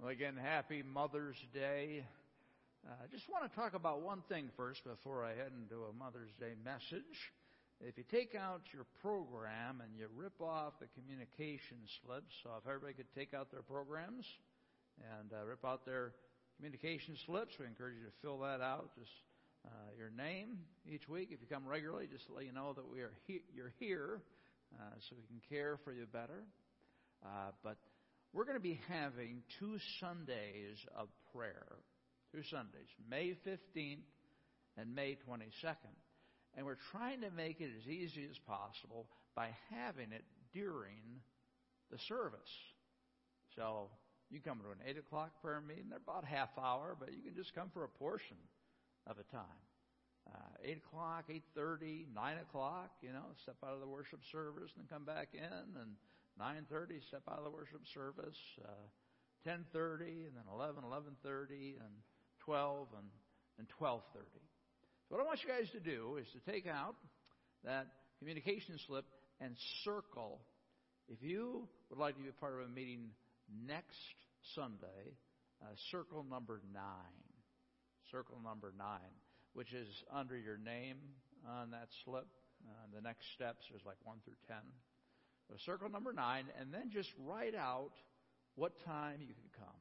Well, again, happy Mother's Day. I uh, just want to talk about one thing first before I head into a Mother's Day message. If you take out your program and you rip off the communication slips, so if everybody could take out their programs and uh, rip out their communication slips, we encourage you to fill that out. Just uh, your name each week. If you come regularly, just to let you know that we are he- you're here, uh, so we can care for you better. Uh, but we're going to be having two Sundays of prayer. Two Sundays, May 15th and May 22nd. And we're trying to make it as easy as possible by having it during the service. So you come to an 8 o'clock prayer meeting, they're about half hour, but you can just come for a portion of a time. Uh, 8 o'clock, 8.30, 9 o'clock, you know, step out of the worship service and come back in and 9:30, step out of the worship service. Uh, 10:30, and then 11, 11:30, and 12, and and 12:30. So what I want you guys to do is to take out that communication slip and circle. If you would like to be a part of a meeting next Sunday, uh, circle number nine. Circle number nine, which is under your name on that slip. Uh, the next steps, there's like one through circle number nine, and then just write out what time you can come.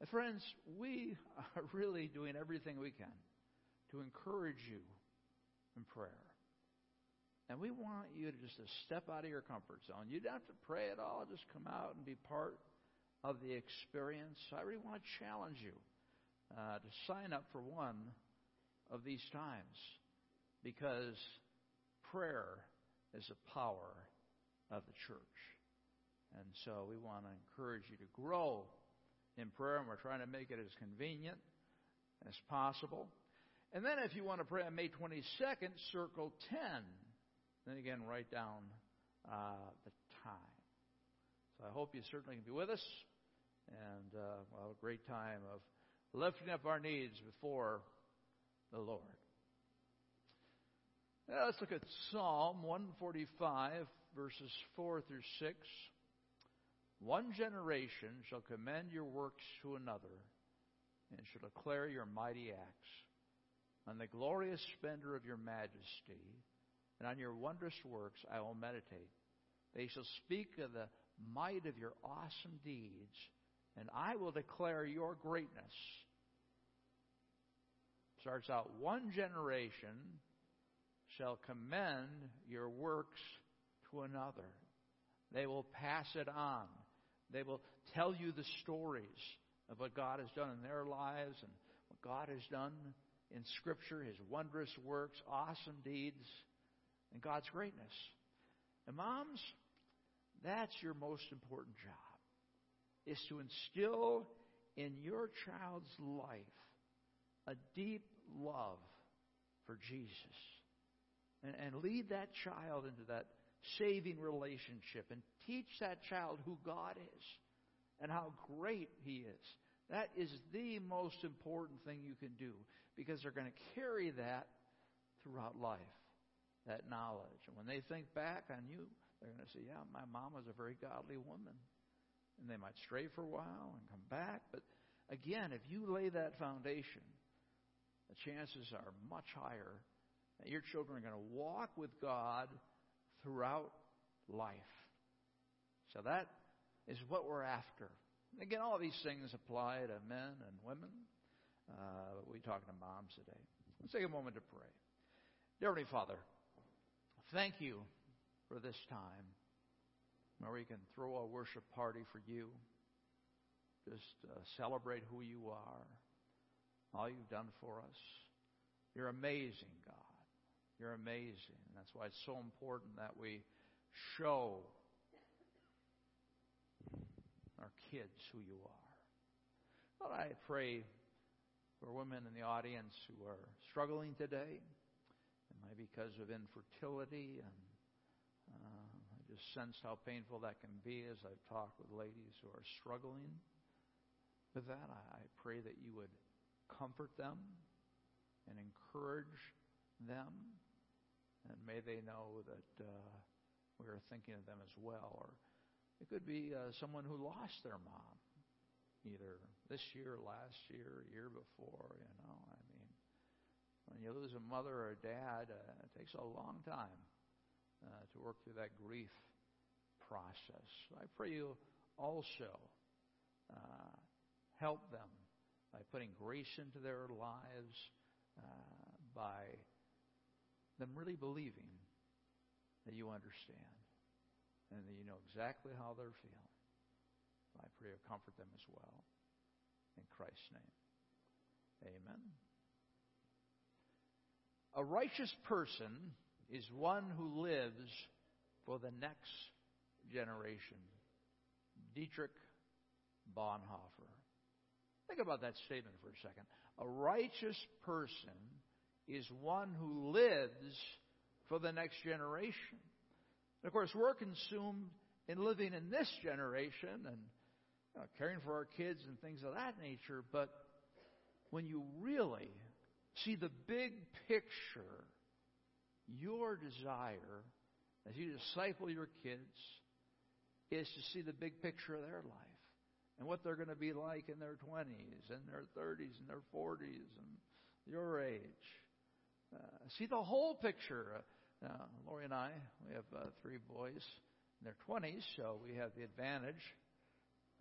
And friends, we are really doing everything we can to encourage you in prayer. And we want you to just step out of your comfort zone. You don't have to pray at all. Just come out and be part of the experience. I really want to challenge you uh, to sign up for one of these times because prayer is a power of the church. And so we want to encourage you to grow in prayer, and we're trying to make it as convenient as possible. And then if you want to pray on May 22nd, circle 10. Then again, write down uh, the time. So I hope you certainly can be with us, and uh, a great time of lifting up our needs before the Lord. Now let's look at Psalm 145, verses 4 through 6. One generation shall commend your works to another and shall declare your mighty acts. On the glorious splendor of your majesty and on your wondrous works I will meditate. They shall speak of the might of your awesome deeds, and I will declare your greatness. Starts out one generation shall commend your works another. They will pass it on. They will tell you the stories of what God has done in their lives and what God has done in Scripture, His wondrous works, awesome deeds, and God's greatness. And moms, that's your most important job, is to instill in your child's life a deep love for Jesus. And, and lead that child into that saving relationship and teach that child who God is and how great He is. That is the most important thing you can do because they're going to carry that throughout life, that knowledge. And when they think back on you, they're going to say, Yeah, my mom was a very godly woman. And they might stray for a while and come back. But again, if you lay that foundation, the chances are much higher that your children are going to walk with God throughout life. So that is what we're after. Again, all these things apply to men and women. Uh, we're talking to moms today. Let's take a moment to pray. Dear Heavenly Father, thank you for this time where we can throw a worship party for you. Just uh, celebrate who you are, all you've done for us. You're amazing, God. You're amazing. That's why it's so important that we show our kids who you are. But I pray for women in the audience who are struggling today. It might be because of infertility, and uh, I just sense how painful that can be as I've talked with ladies who are struggling with that. I, I pray that you would comfort them and encourage them and may they know that uh, we are thinking of them as well. Or it could be uh, someone who lost their mom either this year, last year, year before. You know, I mean, when you lose a mother or a dad, uh, it takes a long time uh, to work through that grief process. I pray you also uh, help them by putting grace into their lives, uh, by them really believing that you understand and that you know exactly how they're feeling. I pray you comfort them as well. In Christ's name. Amen. A righteous person is one who lives for the next generation. Dietrich Bonhoeffer. Think about that statement for a second. A righteous person is one who lives for the next generation. Of course, we're consumed in living in this generation and you know, caring for our kids and things of that nature, but when you really see the big picture, your desire as you disciple your kids is to see the big picture of their life and what they're going to be like in their 20s and their 30s and their 40s and your age. Uh, see the whole picture. Uh, Lori and I, we have uh, three boys in their 20s, so we have the advantage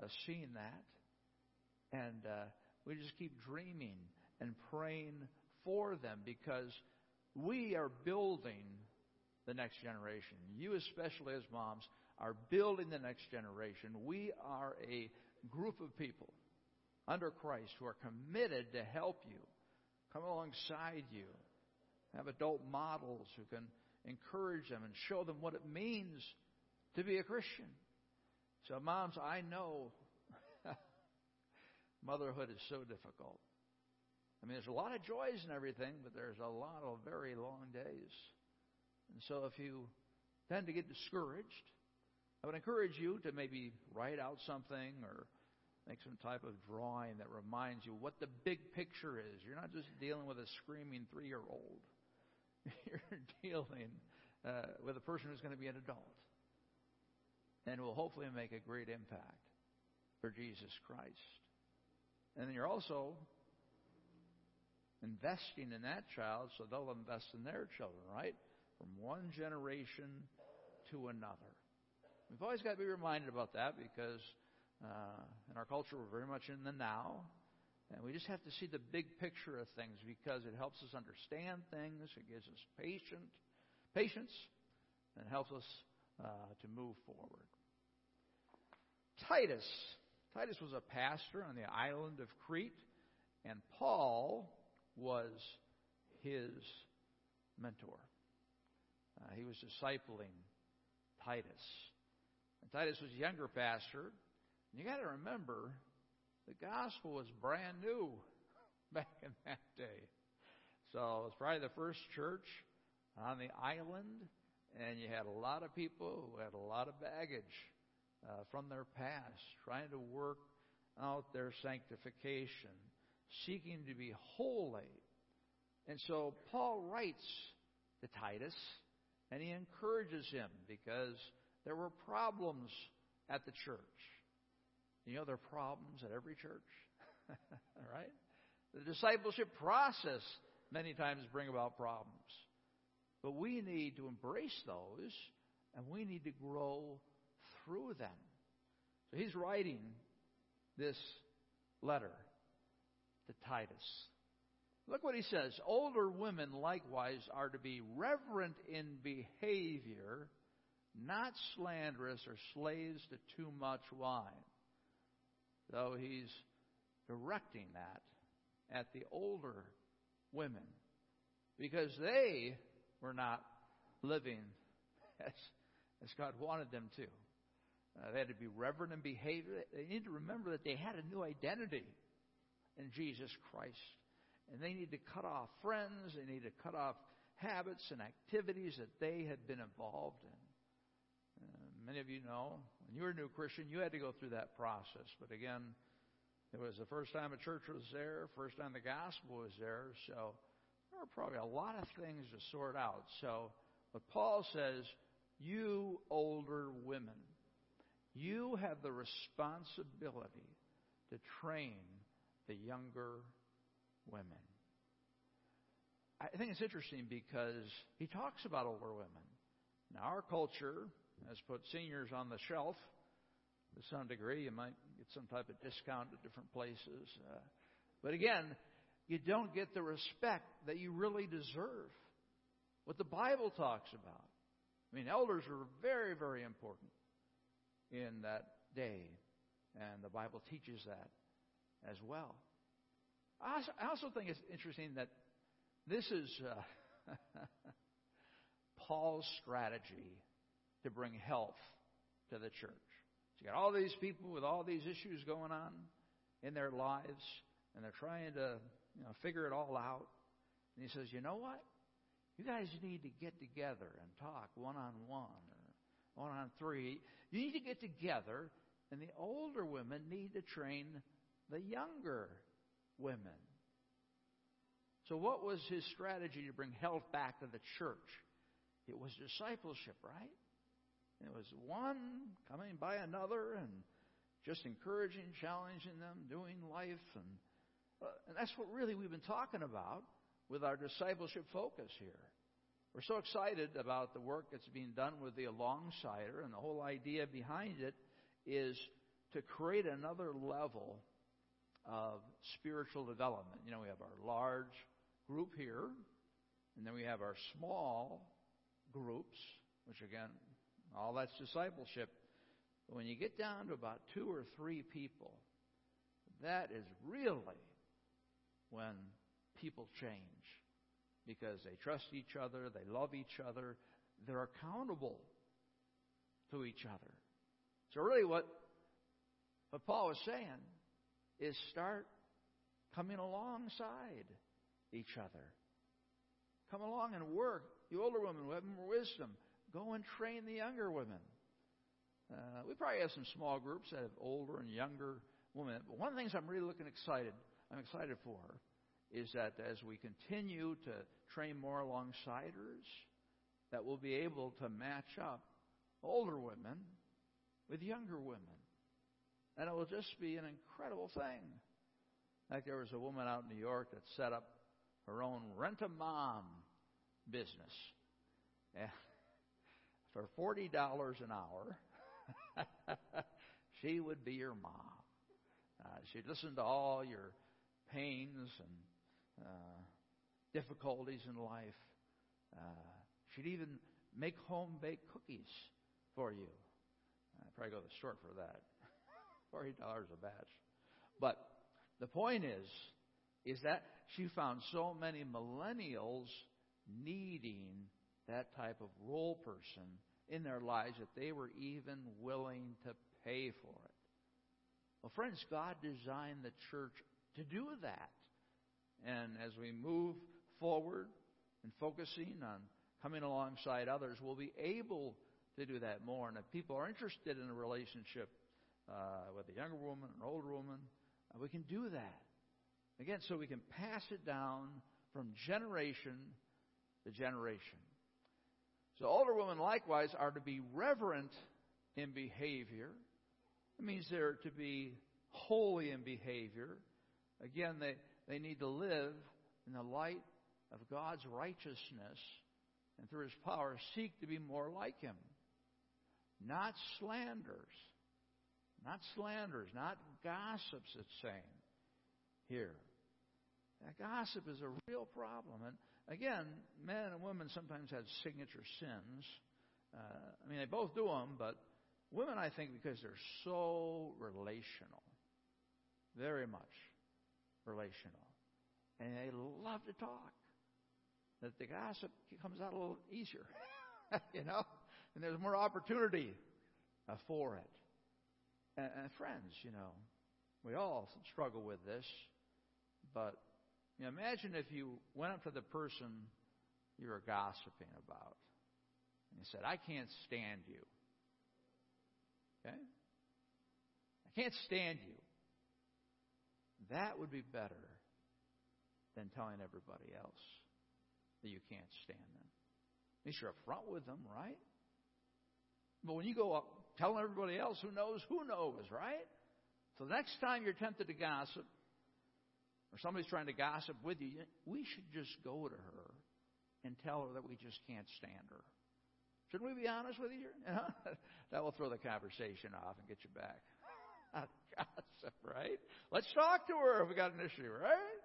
of seeing that. And uh, we just keep dreaming and praying for them because we are building the next generation. You, especially as moms, are building the next generation. We are a group of people under Christ who are committed to help you, come alongside you, have adult models who can encourage them and show them what it means to be a Christian. So, moms, I know motherhood is so difficult. I mean, there's a lot of joys and everything, but there's a lot of very long days. And so, if you tend to get discouraged, I would encourage you to maybe write out something or make some type of drawing that reminds you what the big picture is. You're not just dealing with a screaming three year old, you're dealing uh, with a person who's going to be an adult and will hopefully make a great impact for Jesus Christ. And then you're also investing in that child so they'll invest in their children, right? From one generation to another. We've always got to be reminded about that because uh, in our culture we're very much in the now. And we just have to see the big picture of things because it helps us understand things. It gives us patient, patience and helps us uh, to move forward. Titus. Titus was a pastor on the island of Crete, and Paul was his mentor. Uh, he was discipling Titus. And Titus was a younger pastor. And you got to remember, the gospel was brand new back in that day. So it's probably the first church on the island, and you had a lot of people who had a lot of baggage uh, from their past, trying to work out their sanctification, seeking to be holy. And so Paul writes to Titus, and he encourages him because there were problems at the church. You know, there are problems at every church, right? The discipleship process many times bring about problems. But we need to embrace those and we need to grow through them. So he's writing this letter to Titus. Look what he says. Older women likewise are to be reverent in behavior, not slanderous or slaves to too much wine. Though he's directing that at the older women because they were not living as, as God wanted them to. Uh, they had to be reverent in behavior. They need to remember that they had a new identity in Jesus Christ. And they need to cut off friends. They need to cut off habits and activities that they had been involved in. Uh, many of you know, you were a new Christian, you had to go through that process. But again, it was the first time a church was there, first time the gospel was there. So there were probably a lot of things to sort out. So, but Paul says, you older women, you have the responsibility to train the younger women. I think it's interesting because he talks about older women. Now, our culture has put seniors on the shelf to some degree. You might get some type of discount at different places. Uh, but again, you don't get the respect that you really deserve. What the Bible talks about. I mean, elders are very, very important in that day, and the Bible teaches that as well. I also, I also think it's interesting that this is uh, Paul's strategy to bring health to the church. So you got all these people with all these issues going on in their lives, and they're trying to you know, figure it all out. And he says, you know what? You guys need to get together and talk one on one or one on three. You need to get together, and the older women need to train the younger women. So, what was his strategy to bring health back to the church? It was discipleship, right? It was one coming by another and just encouraging, challenging them, doing life. And, uh, and that's what really we've been talking about with our discipleship focus here. We're so excited about the work that's being done with the Alongsider, and the whole idea behind it is to create another level of spiritual development. You know, we have our large group here, and then we have our small groups, which again, all that's discipleship. But when you get down to about two or three people, that is really when people change because they trust each other, they love each other, they're accountable to each other. So really what what Paul was saying is start coming alongside each other. Come along and work. You older women who have more wisdom, go and train the younger women. Uh, we probably have some small groups that have older and younger women. But one of the things I'm really looking excited, I'm excited for, is that as we continue to train more alongsiders, that we'll be able to match up older women with younger women. And it will just be an incredible thing. Like there was a woman out in New York that set up her own rent a mom business. And for $40 an hour, she would be your mom. Uh, she'd listen to all your pains and uh, difficulties in life. Uh, she'd even make home baked cookies for you. I'd probably go the store for that. $40 a batch. But the point is, is that she found so many millennials needing that type of role person in their lives that they were even willing to pay for it. Well, friends, God designed the church to do that. And as we move forward and focusing on coming alongside others, we'll be able to do that more. And if people are interested in a relationship uh, with a younger woman, an older woman, uh, we can do that. Again, so we can pass it down from generation to generation. So older women likewise are to be reverent in behavior. It means they're to be holy in behavior. Again, they, they need to live in the light of God's righteousness and through His power seek to be more like Him. Not slanders. Not slanders, not gossips, it's saying here. That gossip is a real problem. And again, men and women sometimes have signature sins. Uh, I mean, they both do them, but women, I think, because they're so relational, very much relational, and they love to talk, that the gossip comes out a little easier, you know, and there's more opportunity uh, for it. And, and friends, you know, we all struggle with this. But imagine if you went up to the person you were gossiping about and you said, I can't stand you. Okay? I can't stand you. That would be better than telling everybody else that you can't stand them. At least you're upfront with them, right? But when you go up telling everybody else who knows, who knows, right? So the next time you're tempted to gossip, or somebody's trying to gossip with you, we should just go to her and tell her that we just can't stand her. Shouldn't we be honest with you? that will throw the conversation off and get you back. gossip, right? Let's talk to her if we got an issue, right?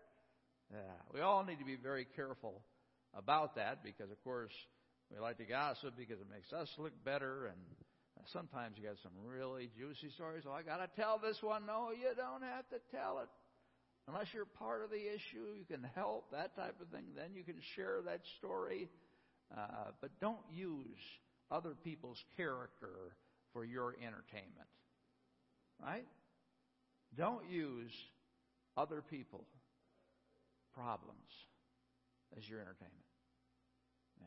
Yeah, we all need to be very careful about that because, of course, we like to gossip because it makes us look better. And sometimes you got some really juicy stories. Oh, I got to tell this one. No, you don't have to tell it. Unless you're part of the issue, you can help, that type of thing. Then you can share that story. Uh, but don't use other people's character for your entertainment. Right? Don't use other people problems as your entertainment. Yeah.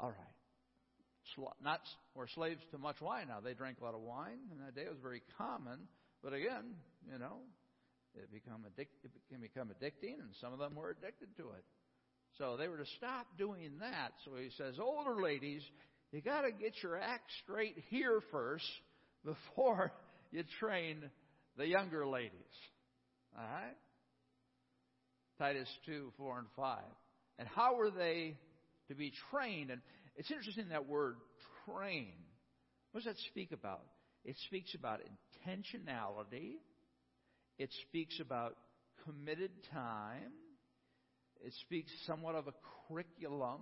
All right. Not or slaves to much wine. Now they drank a lot of wine in that day. It was very common. But again, you know, it become it can become addicting, and some of them were addicted to it. So they were to stop doing that. So he says, older ladies, you got to get your act straight here first before you train the younger ladies. All right? Titus 2, 4, and 5. And how were they to be trained? And it's interesting that word train. What does that speak about? It speaks about intentionality. It speaks about committed time. It speaks somewhat of a curriculum.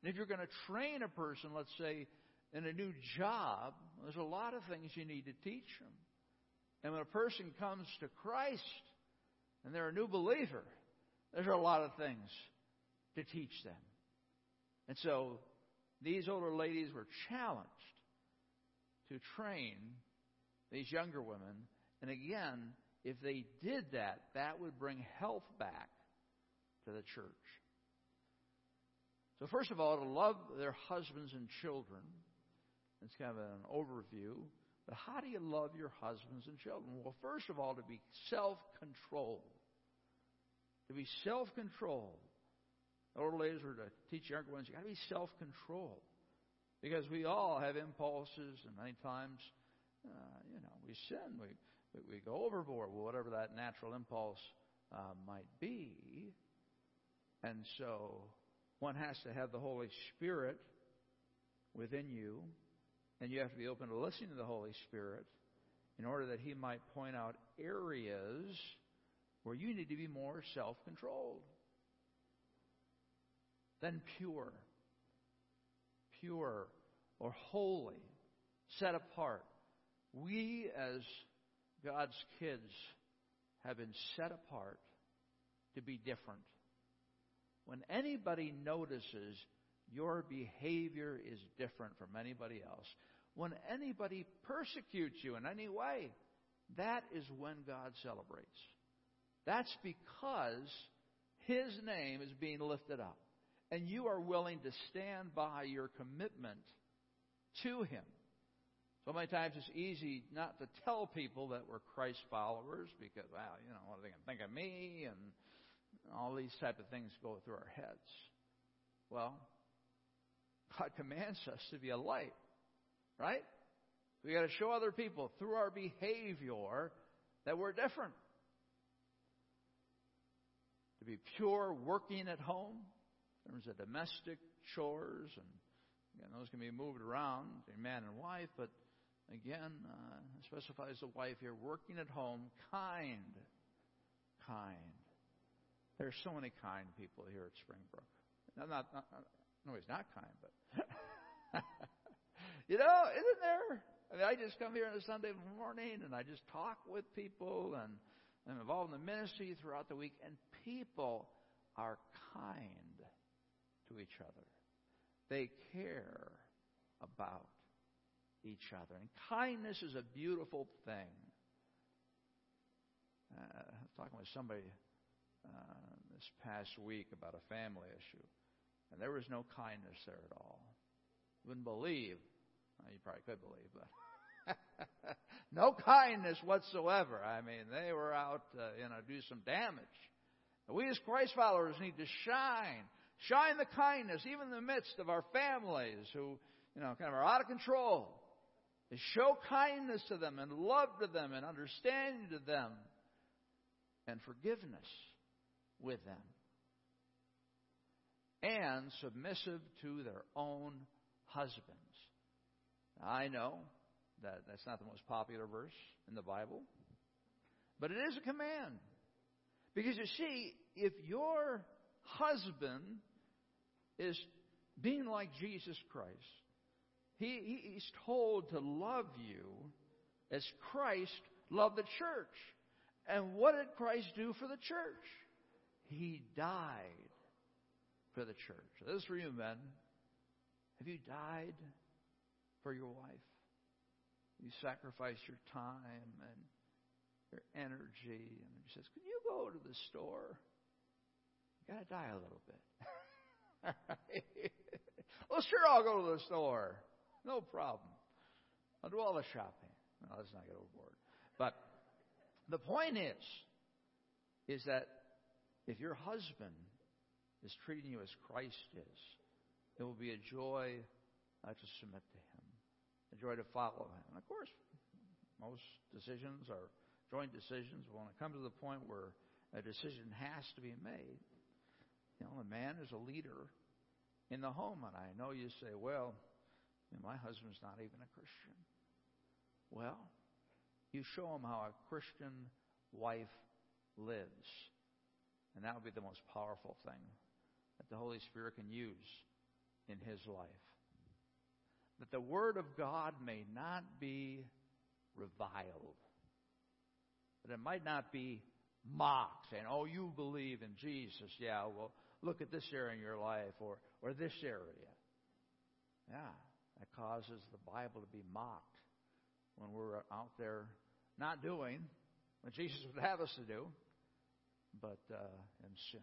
And if you're going to train a person, let's say, in a new job, there's a lot of things you need to teach them. And when a person comes to Christ and they're a new believer, there's a lot of things to teach them. And so these older ladies were challenged to train these younger women. And again, if they did that, that would bring health back to the church. So, first of all, to love their husbands and children. It's kind of an overview. But how do you love your husbands and children? Well, first of all, to be self controlled. To be self controlled. Older ladies were to teach younger ones, you've got to be self controlled. Because we all have impulses, and many times, uh, you know, we sin, we, we, go overboard, whatever that natural impulse uh, might be. And so, one has to have the Holy Spirit within you, and you have to be open to listening to the Holy Spirit in order that He might point out areas where you need to be more self controlled. Then pure. Pure or holy, set apart. We, as God's kids, have been set apart to be different. When anybody notices your behavior is different from anybody else, when anybody persecutes you in any way, that is when God celebrates. That's because His name is being lifted up. And you are willing to stand by your commitment to Him. So many times it's easy not to tell people that we're Christ followers because, wow, you know, what are they going to think of me? And all these type of things go through our heads. Well, God commands us to be a light, right? We got to show other people through our behavior that we're different. To be pure, working at home, in terms of domestic chores, and again, those can be moved around man and wife, but again, uh, specifies the wife here, working at home, kind, kind. There's so many kind people here at Springbrook. not, not, not, no, he's not kind, but you know, isn't there? I mean, I just come here on a Sunday morning and I just talk with people and I'm involved in the ministry throughout the week, and people are kind to each other. They care about each other. And kindness is a beautiful thing. Uh, I was talking with somebody uh, this past week about a family issue, and there was no kindness there at all. You wouldn't believe. Well, you probably could believe, but no kindness whatsoever. I mean, they were out, uh, you know, do some damage. We as Christ followers need to shine, shine the kindness, even in the midst of our families who, you know, kind of are out of control. Show kindness to them and love to them and understanding to them and forgiveness with them. And submissive to their own husbands. Now, I know that that's not the most popular verse in the Bible, but it is a command. Because you see, if your husband is being like Jesus Christ, he, he's told to love you as Christ loved the church. And what did Christ do for the church? He died for the church. This is for you, men. Have you died for your wife? You sacrifice your time and your energy. And he says, Can you go to the store? You got to die a little bit. well, sure, I'll go to the store. No problem. I'll do all the shopping. No, let's not get overboard. But the point is, is that if your husband is treating you as Christ is, it will be a joy uh, to submit to him, a joy to follow him. And of course, most decisions are joint decisions. But when it comes to the point where a decision has to be made, you know, a man is a leader in the home. And I know you say, well, my husband's not even a Christian. Well, you show him how a Christian wife lives. And that would be the most powerful thing that the Holy Spirit can use in his life. That the Word of God may not be reviled. That it might not be mocked, saying, oh, you believe in Jesus. Yeah, well, look at this area in your life or, or this area. Yeah, that causes the Bible to be mocked when we're out there not doing what Jesus would have us to do, but uh, in sin.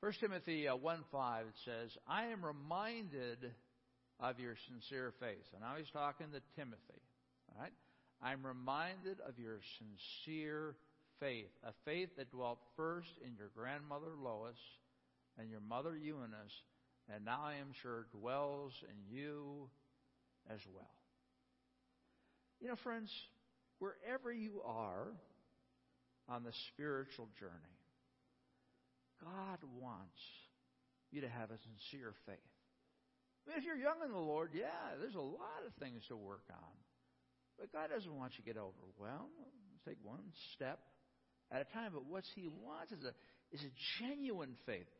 1 Timothy uh, 1 5 it says, I am reminded of your sincere faith. And now he's talking to Timothy. All right? I'm reminded of your sincere faith, a faith that dwelt first in your grandmother Lois and your mother Eunice, and now I am sure dwells in you as well. You know, friends, wherever you are on the spiritual journey, God wants you to have a sincere faith. I mean, if you're young in the Lord, yeah, there's a lot of things to work on. But God doesn't want you to get overwhelmed. Let's take one step at a time. But what He wants is a, is a genuine faith.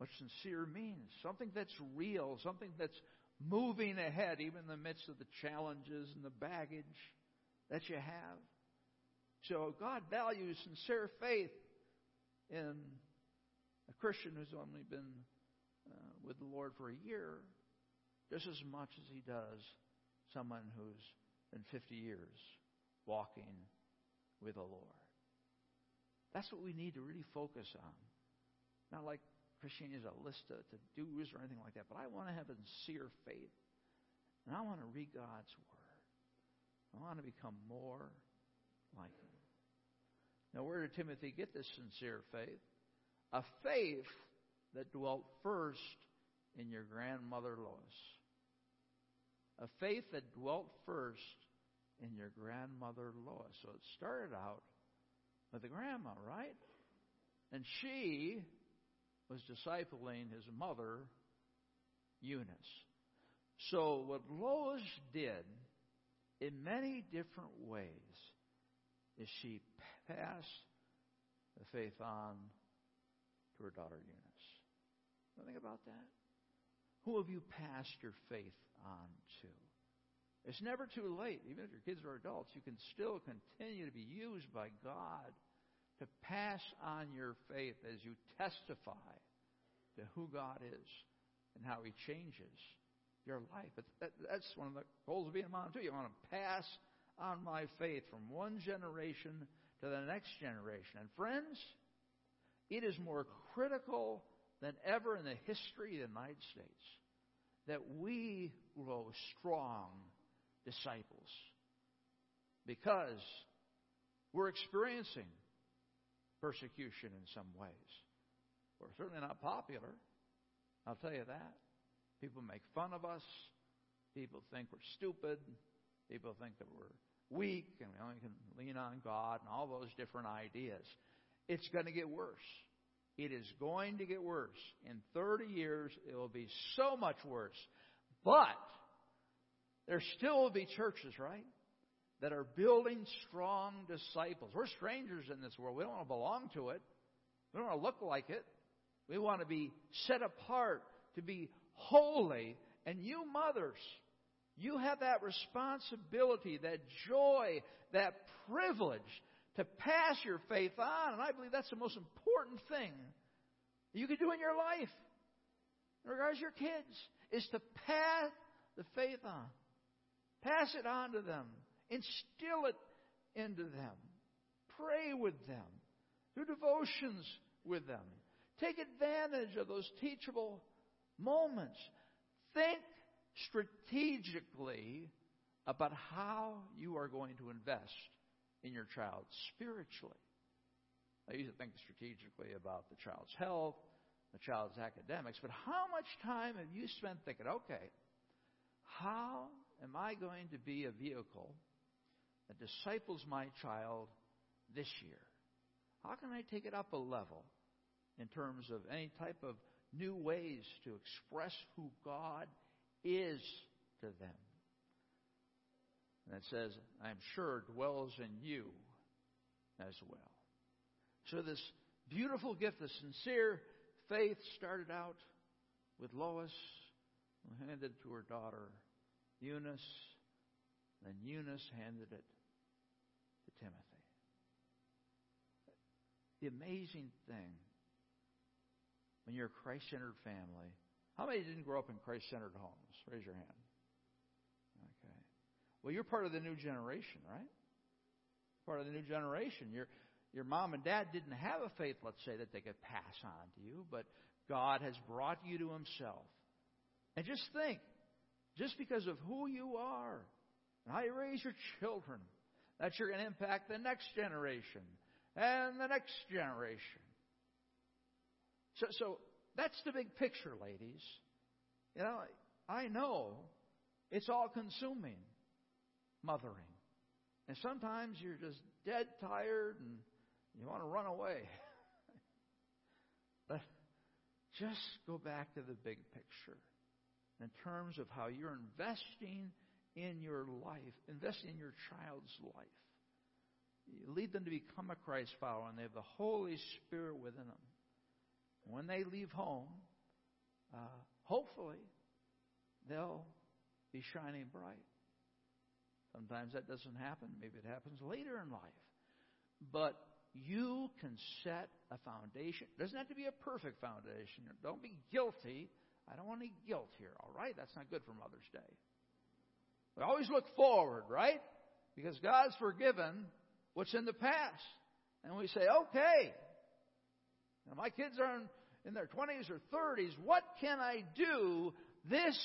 What sincere means. Something that's real, something that's moving ahead, even in the midst of the challenges and the baggage that you have. So God values sincere faith in a Christian who's only been uh, with the Lord for a year just as much as he does someone who's been 50 years walking with the Lord. That's what we need to really focus on. Not like Christianity is a list of to do's or anything like that, but I want to have a sincere faith. And I want to read God's Word. I want to become more like Him. Now, where did Timothy get this sincere faith? A faith that dwelt first in your grandmother Lois a faith that dwelt first in your grandmother Lois. So it started out with the grandma, right? And she was discipling his mother, Eunice. So what Lois did in many different ways is she passed the faith on to her daughter Eunice. Think about that. Who have you passed your faith on to? It's never too late. Even if your kids are adults, you can still continue to be used by God to pass on your faith as you testify to who God is and how He changes your life. That, that's one of the goals of being a mom, too. You want to pass on my faith from one generation to the next generation. And friends, it is more critical than ever in the history of the United States that we grow strong disciples because we're experiencing persecution in some ways. We're certainly not popular. I'll tell you that. People make fun of us. People think we're stupid. People think that we're weak and we only can lean on God and all those different ideas. It's going to get worse. It is going to get worse. In 30 years, it will be so much worse. But there still will be churches, right? That are building strong disciples. We're strangers in this world. We don't want to belong to it. We don't want to look like it. We want to be set apart, to be holy. And you mothers, you have that responsibility, that joy, that privilege to pass your faith on. And I believe that's the most important thing you can do in your life, in regards to your kids, is to pass the faith on. Pass it on to them. Instill it into them. Pray with them. Do devotions with them. Take advantage of those teachable moments. Think strategically about how you are going to invest in your child spiritually. I used to think strategically about the child's health, the child's academics, but how much time have you spent thinking, okay, how am I going to be a vehicle that disciples my child this year? How can I take it up a level in terms of any type of new ways to express who God is to them? And it says, I'm sure dwells in you as well. So this beautiful gift of sincere faith started out with Lois, who handed to her daughter Eunice, and Eunice handed it to Timothy. The amazing thing when you're a Christ centered family, how many didn't grow up in Christ centered homes? Raise your hand. Okay. Well, you're part of the new generation, right? Part of the new generation. You're, your mom and dad didn't have a faith, let's say, that they could pass on to you, but God has brought you to Himself. And just think, just because of who you are and how you raise your children, that you're going to impact the next generation and the next generation. So, so that's the big picture, ladies. You know, I know it's all consuming mothering. And sometimes you're just dead tired and you want to run away. but just go back to the big picture in terms of how you're investing in your life, investing in your child's life. You lead them to become a Christ follower, and they have the Holy Spirit within them. When they leave home, uh, hopefully, they'll be shining bright. Sometimes that doesn't happen. Maybe it happens later in life. But you can set a foundation. It doesn't have to be a perfect foundation. Don't be guilty. I don't want any guilt here, all right? That's not good for Mother's Day. We always look forward, right? Because God's forgiven what's in the past. And we say, okay, now my kids are in, in their 20s or 30s. What can I do this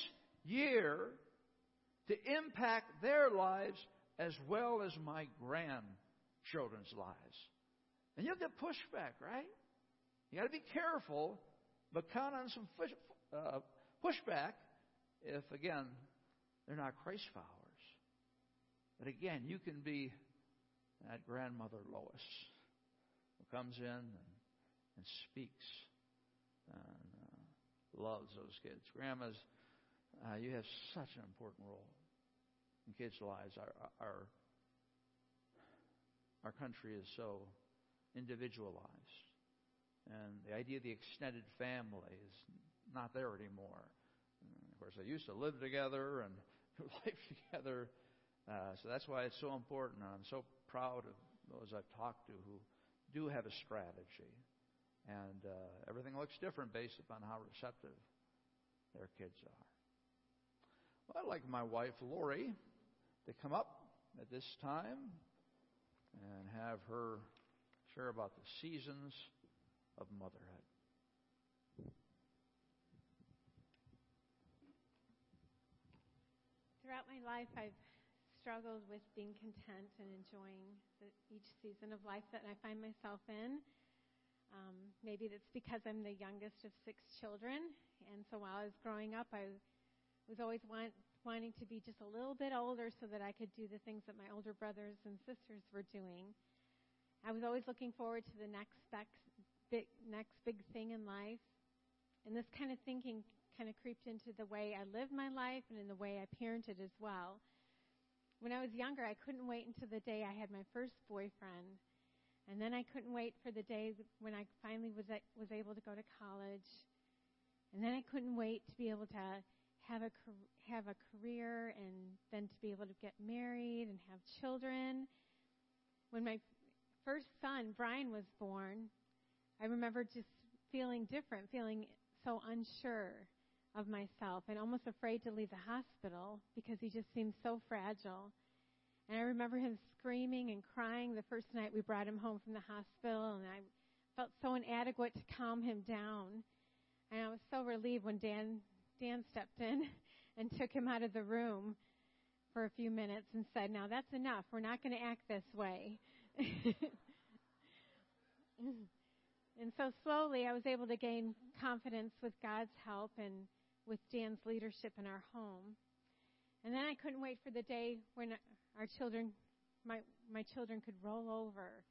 year to impact their lives as well as my grandchildren's lives? And you'll get pushback, right? You got to be careful, but count on some push, uh, pushback if, again, they're not Christ followers. But again, you can be that grandmother Lois who comes in and, and speaks and uh, loves those kids. Grandmas, uh, you have such an important role in kids' lives. Our, our, our country is so individualized. And the idea of the extended family is not there anymore. Of course, they used to live together and life together. Uh, so that's why it's so important. I'm so proud of those I've talked to who do have a strategy. And uh, everything looks different based upon how receptive their kids are. Well, I'd like my wife, Lori, to come up at this time and have her share about the seasons of motherhood. Throughout my life, I've struggled with being content and enjoying the, each season of life that I find myself in. Um, maybe that's because I'm the youngest of six children, and so while I was growing up, I was always want, wanting to be just a little bit older so that I could do the things that my older brothers and sisters were doing. I was always looking forward to the next big, next big thing in life. And this kind of thinking kind of creeped into the way I lived my life and in the way I parented as well. When I was younger, I couldn't wait until the day I had my first boyfriend. And then I couldn't wait for the day when I finally was, was able to go to college. And then I couldn't wait to be able to have a have a career and then to be able to get married and have children. When my first son Brian was born, I remember just feeling different, feeling so unsure of myself and almost afraid to leave the hospital because he just seemed so fragile. And I remember him screaming and crying the first night we brought him home from the hospital and I felt so inadequate to calm him down. And I was so relieved when Dan Dan stepped in and took him out of the room for a few minutes and said, Now that's enough. We're not going to act this way. and so slowly I was able to gain confidence with God's help and with Dan's leadership in our home. And then I couldn't wait for the day when our children, my, my children could roll over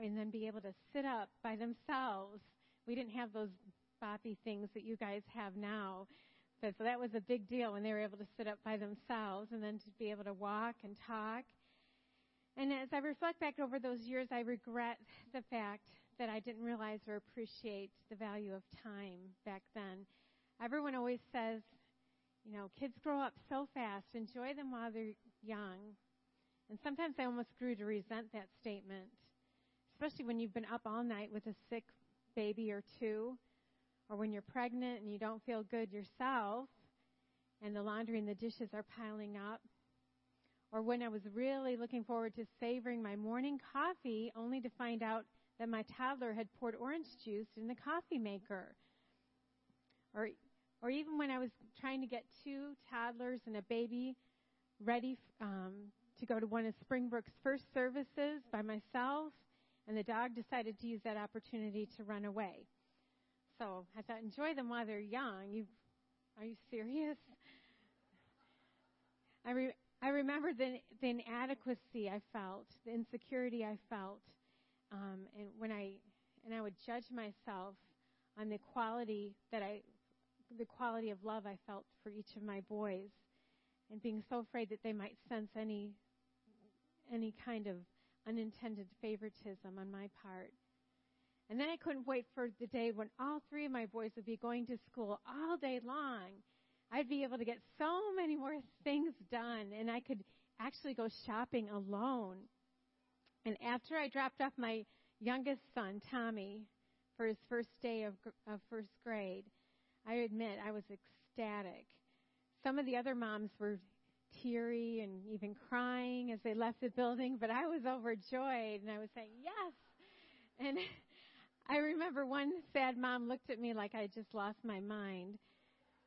and then be able to sit up by themselves. We didn't have those boppy things that you guys have now. So, so that was a big deal when they were able to sit up by themselves and then to be able to walk and talk. And as I reflect back over those years, I regret the fact that I didn't realize or appreciate the value of time back then. Everyone always says, you know, kids grow up so fast. Enjoy them while they're young. And sometimes I almost grew to resent that statement, especially when you've been up all night with a sick baby or two or when you're pregnant and you don't feel good yourself and the laundry and the dishes are piling up, or when I was really looking forward to savoring my morning coffee only to find out that my toddler had poured orange juice in the coffee maker. Or or even when I was trying to get two toddlers and a baby ready um, to go to one of Springbrook's first services by myself, and the dog decided to use that opportunity to run away. So I thought, enjoy them while they're young. You, are you serious? I, re, I remember the, the inadequacy I felt, the insecurity I felt, um, and when I and I would judge myself on the quality that I, the quality of love I felt for each of my boys, and being so afraid that they might sense any any kind of unintended favoritism on my part. And then I couldn't wait for the day when all three of my boys would be going to school all day long. I'd be able to get so many more things done, and I could actually go shopping alone. And after I dropped off my youngest son, Tommy, for his first day of, of first grade, I admit I was ecstatic. Some of the other moms were teary and even crying as they left the building, but I was overjoyed and I was saying, yes. And I remember one sad mom looked at me like I just lost my mind,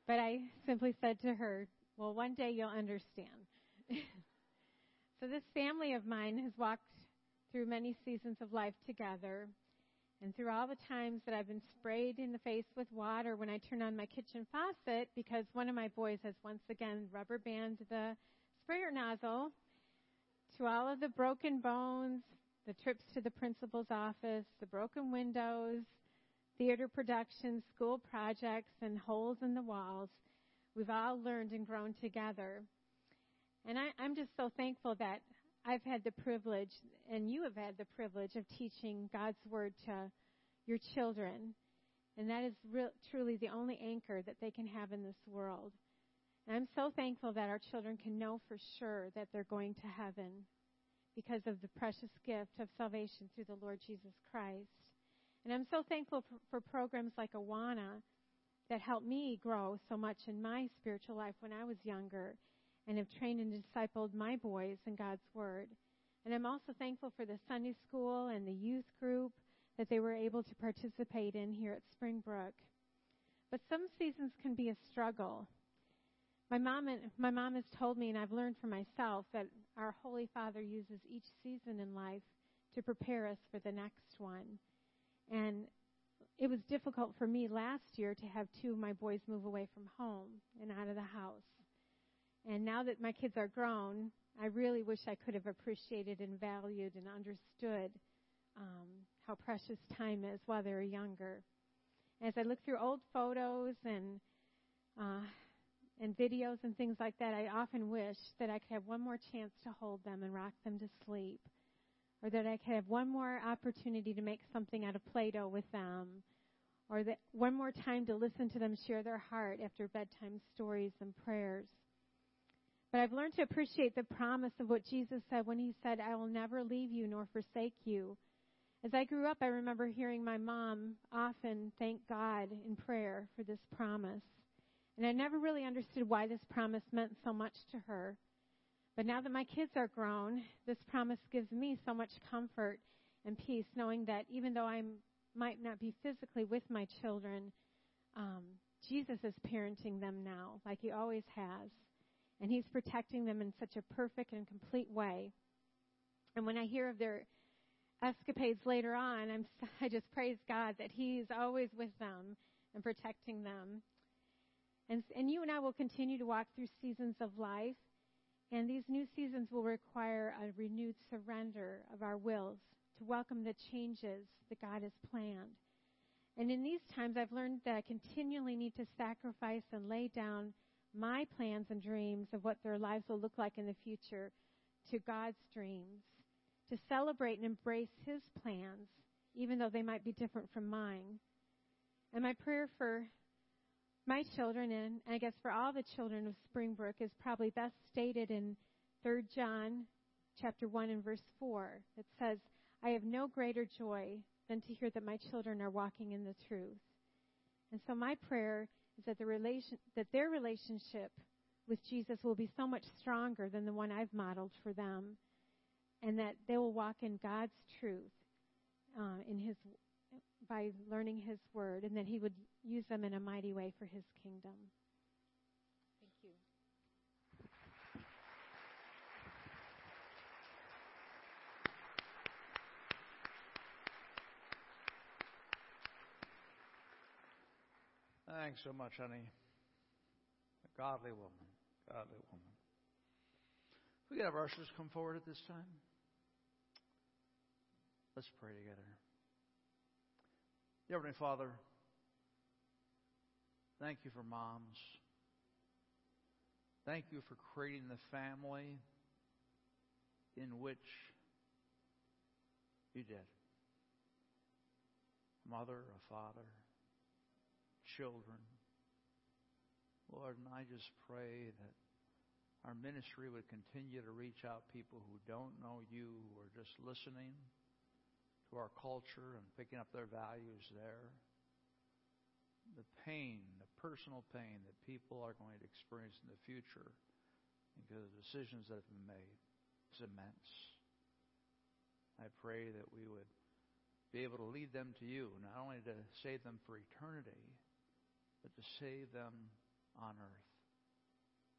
but I simply said to her, Well, one day you'll understand. so, this family of mine has walked through many seasons of life together. And through all the times that I've been sprayed in the face with water when I turn on my kitchen faucet because one of my boys has once again rubber banded the sprayer nozzle, to all of the broken bones, the trips to the principal's office, the broken windows, theater productions, school projects, and holes in the walls. We've all learned and grown together. And I, am just so thankful that I've had the privilege, and you have had the privilege of teaching God's Word to your children. And that is real, truly the only anchor that they can have in this world. And I'm so thankful that our children can know for sure that they're going to heaven because of the precious gift of salvation through the Lord Jesus Christ. And I'm so thankful for, for programs like Awana that helped me grow so much in my spiritual life when I was younger and have trained and discipled my boys in God's Word. And I'm also thankful for the Sunday school and the youth group that they were able to participate in here at Springbrook. But some seasons can be a struggle. My mom and my mom has told me, and I've learned for myself, that our Holy Father uses each season in life to prepare us for the next one. And it was difficult for me last year to have two of my boys move away from home and out of the house. And now that my kids are grown, I really wish I could have appreciated and valued and understood um, how precious time is while they're younger. As I look through old photos and uh, and videos and things like that, I often wish that I could have one more chance to hold them and rock them to sleep, or that I could have one more opportunity to make something out of Play-Doh with them, or that one more time to listen to them share their heart after bedtime stories and prayers. But I've learned to appreciate the promise of what Jesus said when he said, I will never leave you nor forsake you. As I grew up, I remember hearing my mom often thank God in prayer for this promise. And I never really understood why this promise meant so much to her. But now that my kids are grown, this promise gives me so much comfort and peace knowing that even though I might not be physically with my children, um, Jesus is parenting them now, like he always has. And he's protecting them in such a perfect and complete way. And when I hear of their escapades later on, I'm, I just praise God that he's always with them and protecting them. And, and you and I will continue to walk through seasons of life. And these new seasons will require a renewed surrender of our wills to welcome the changes that God has planned. And in these times, I've learned that I continually need to sacrifice and lay down my plans and dreams of what their lives will look like in the future to God's dreams, to celebrate and embrace His plans, even though they might be different from mine. And my prayer for my children, and I guess for all the children of Springbrook, is probably best stated in 3 John chapter 1 and verse 4. It says, I have no greater joy than to hear that my children are walking in the truth. And so my prayer is that the relation that their relationship with Jesus will be so much stronger than the one I've modeled for them, and that they will walk in God's truth uh, in His by learning His Word, and that He would use them in a mighty way for His kingdom. Thank you. Thanks so much, honey. A godly woman. Godly woman. We could have our ushers come forward at this time. Let's pray together. Heavenly Father, thank you for moms. Thank you for creating the family in which you did. Mother, a father, children. Lord, and I just pray that our ministry would continue to reach out people who don't know you, who are just listening to our culture and picking up their values there. The pain, the personal pain that people are going to experience in the future because of decisions that have been made is immense. I pray that we would be able to lead them to you, not only to save them for eternity, but to save them on earth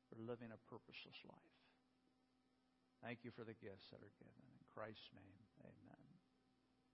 for living a purposeless life. Thank you for the gifts that are given. In Christ's name, amen.